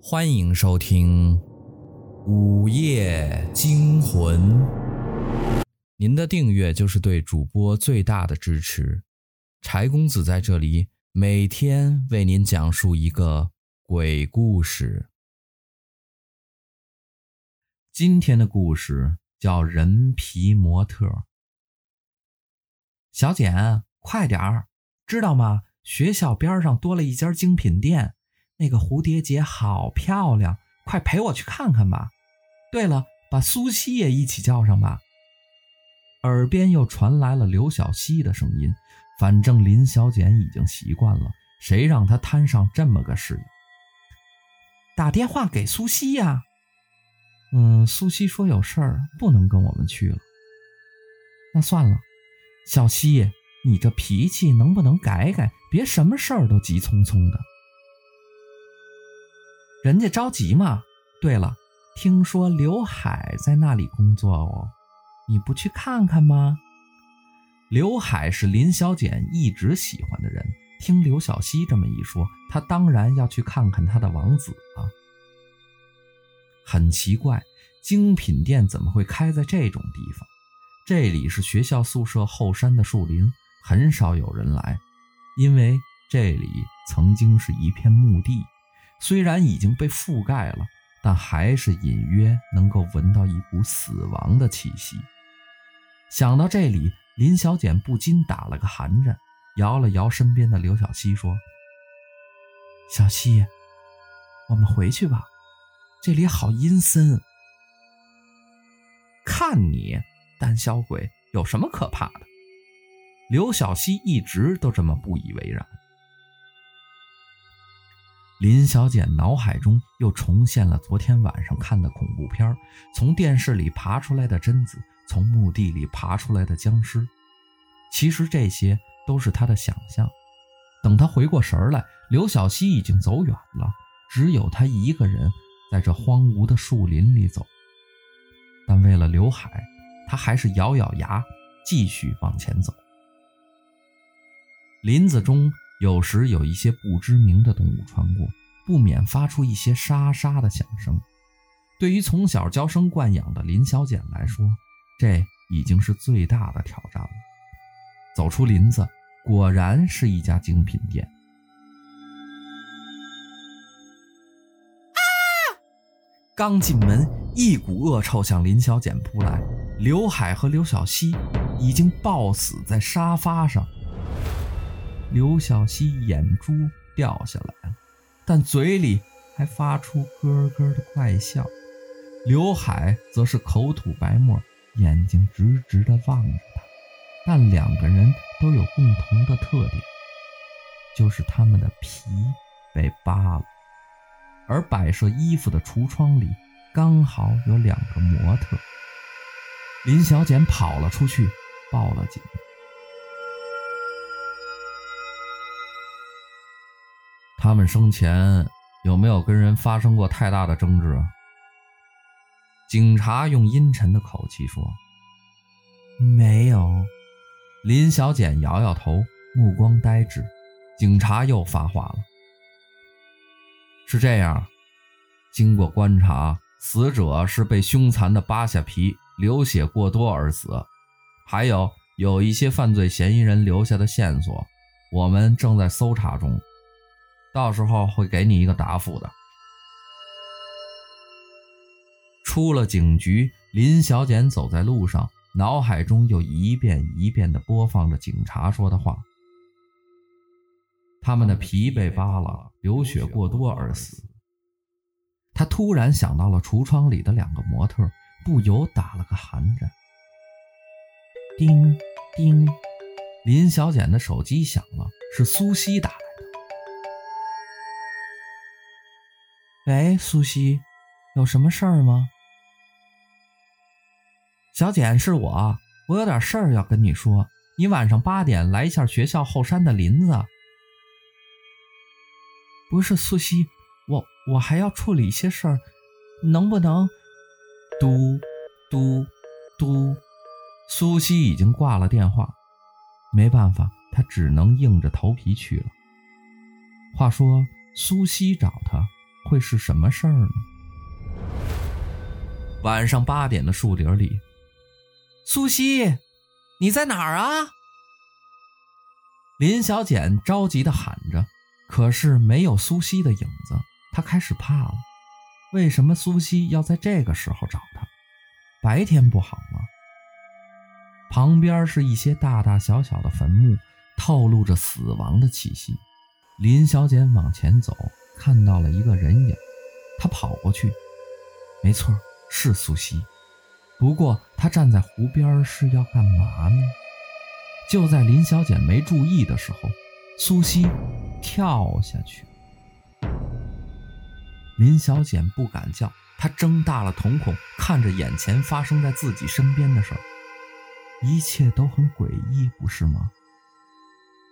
欢迎收听《午夜惊魂》。您的订阅就是对主播最大的支持。柴公子在这里每天为您讲述一个鬼故事。今天的故事叫《人皮模特》。小简，快点儿，知道吗？学校边上多了一家精品店。那个蝴蝶结好漂亮，快陪我去看看吧。对了，把苏西也一起叫上吧。耳边又传来了刘小西的声音。反正林小简已经习惯了，谁让她摊上这么个事？打电话给苏西呀。嗯，苏西说有事儿不能跟我们去了。那算了，小西，你这脾气能不能改改？别什么事儿都急匆匆的。人家着急嘛。对了，听说刘海在那里工作哦，你不去看看吗？刘海是林小简一直喜欢的人，听刘小西这么一说，他当然要去看看他的王子了。很奇怪，精品店怎么会开在这种地方？这里是学校宿舍后山的树林，很少有人来，因为这里曾经是一片墓地。虽然已经被覆盖了，但还是隐约能够闻到一股死亡的气息。想到这里，林小简不禁打了个寒颤，摇了摇身边的刘小西，说：“小西，我们回去吧，这里好阴森。看你胆小鬼，有什么可怕的？”刘小西一直都这么不以为然。林小姐脑海中又重现了昨天晚上看的恐怖片，从电视里爬出来的贞子，从墓地里爬出来的僵尸。其实这些都是他的想象。等他回过神来，刘小西已经走远了，只有他一个人在这荒芜的树林里走。但为了刘海，他还是咬咬牙，继续往前走。林子中。有时有一些不知名的动物穿过，不免发出一些沙沙的响声。对于从小娇生惯养的林小简来说，这已经是最大的挑战了。走出林子，果然是一家精品店。啊！刚进门，一股恶臭向林小简扑来。刘海和刘小西已经抱死在沙发上。刘小西眼珠掉下来了，但嘴里还发出咯咯的怪笑。刘海则是口吐白沫，眼睛直直地望着他。但两个人都有共同的特点，就是他们的皮被扒了。而摆设衣服的橱窗里刚好有两个模特。林小简跑了出去，报了警。他们生前有没有跟人发生过太大的争执啊？警察用阴沉的口气说：“没有。”林小简摇摇头，目光呆滞。警察又发话了：“是这样，经过观察，死者是被凶残的扒下皮，流血过多而死。还有有一些犯罪嫌疑人留下的线索，我们正在搜查中。”到时候会给你一个答复的。出了警局，林小简走在路上，脑海中又一遍一遍地播放着警察说的话。他们的皮被扒了，流血过多而死。他突然想到了橱窗里的两个模特，不由打了个寒颤。叮叮，林小简的手机响了，是苏西打来。喂，苏西，有什么事儿吗？小简，是我，我有点事儿要跟你说。你晚上八点来一下学校后山的林子。不是苏西，我我还要处理一些事儿，能不能？嘟嘟嘟，苏西已经挂了电话，没办法，他只能硬着头皮去了。话说，苏西找他。会是什么事儿呢？晚上八点的树林里，苏西，你在哪儿啊？林小简着急地喊着，可是没有苏西的影子，他开始怕了。为什么苏西要在这个时候找他？白天不好吗？旁边是一些大大小小的坟墓，透露着死亡的气息。林小简往前走，看到了一个人影，他跑过去，没错，是苏西。不过他站在湖边是要干嘛呢？就在林小姐没注意的时候，苏西跳下去。林小姐不敢叫，她睁大了瞳孔，看着眼前发生在自己身边的事儿。一切都很诡异，不是吗？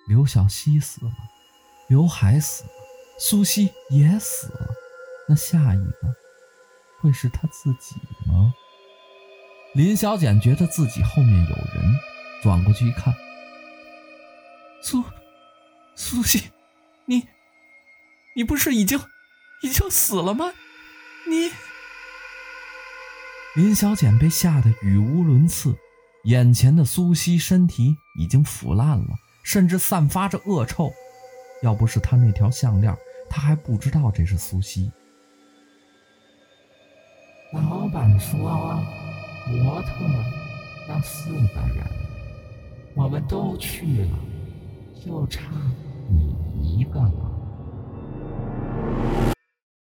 刘小西死了，刘海死了，苏西也死了，那下一个会是他自己吗？林小简觉得自己后面有人，转过去一看，苏苏西，你你不是已经已经死了吗？你林小简被吓得语无伦次。眼前的苏西身体已经腐烂了，甚至散发着恶臭。要不是他那条项链，他还不知道这是苏西。老板说，模特要四个人，我们都去了，就差你一个了。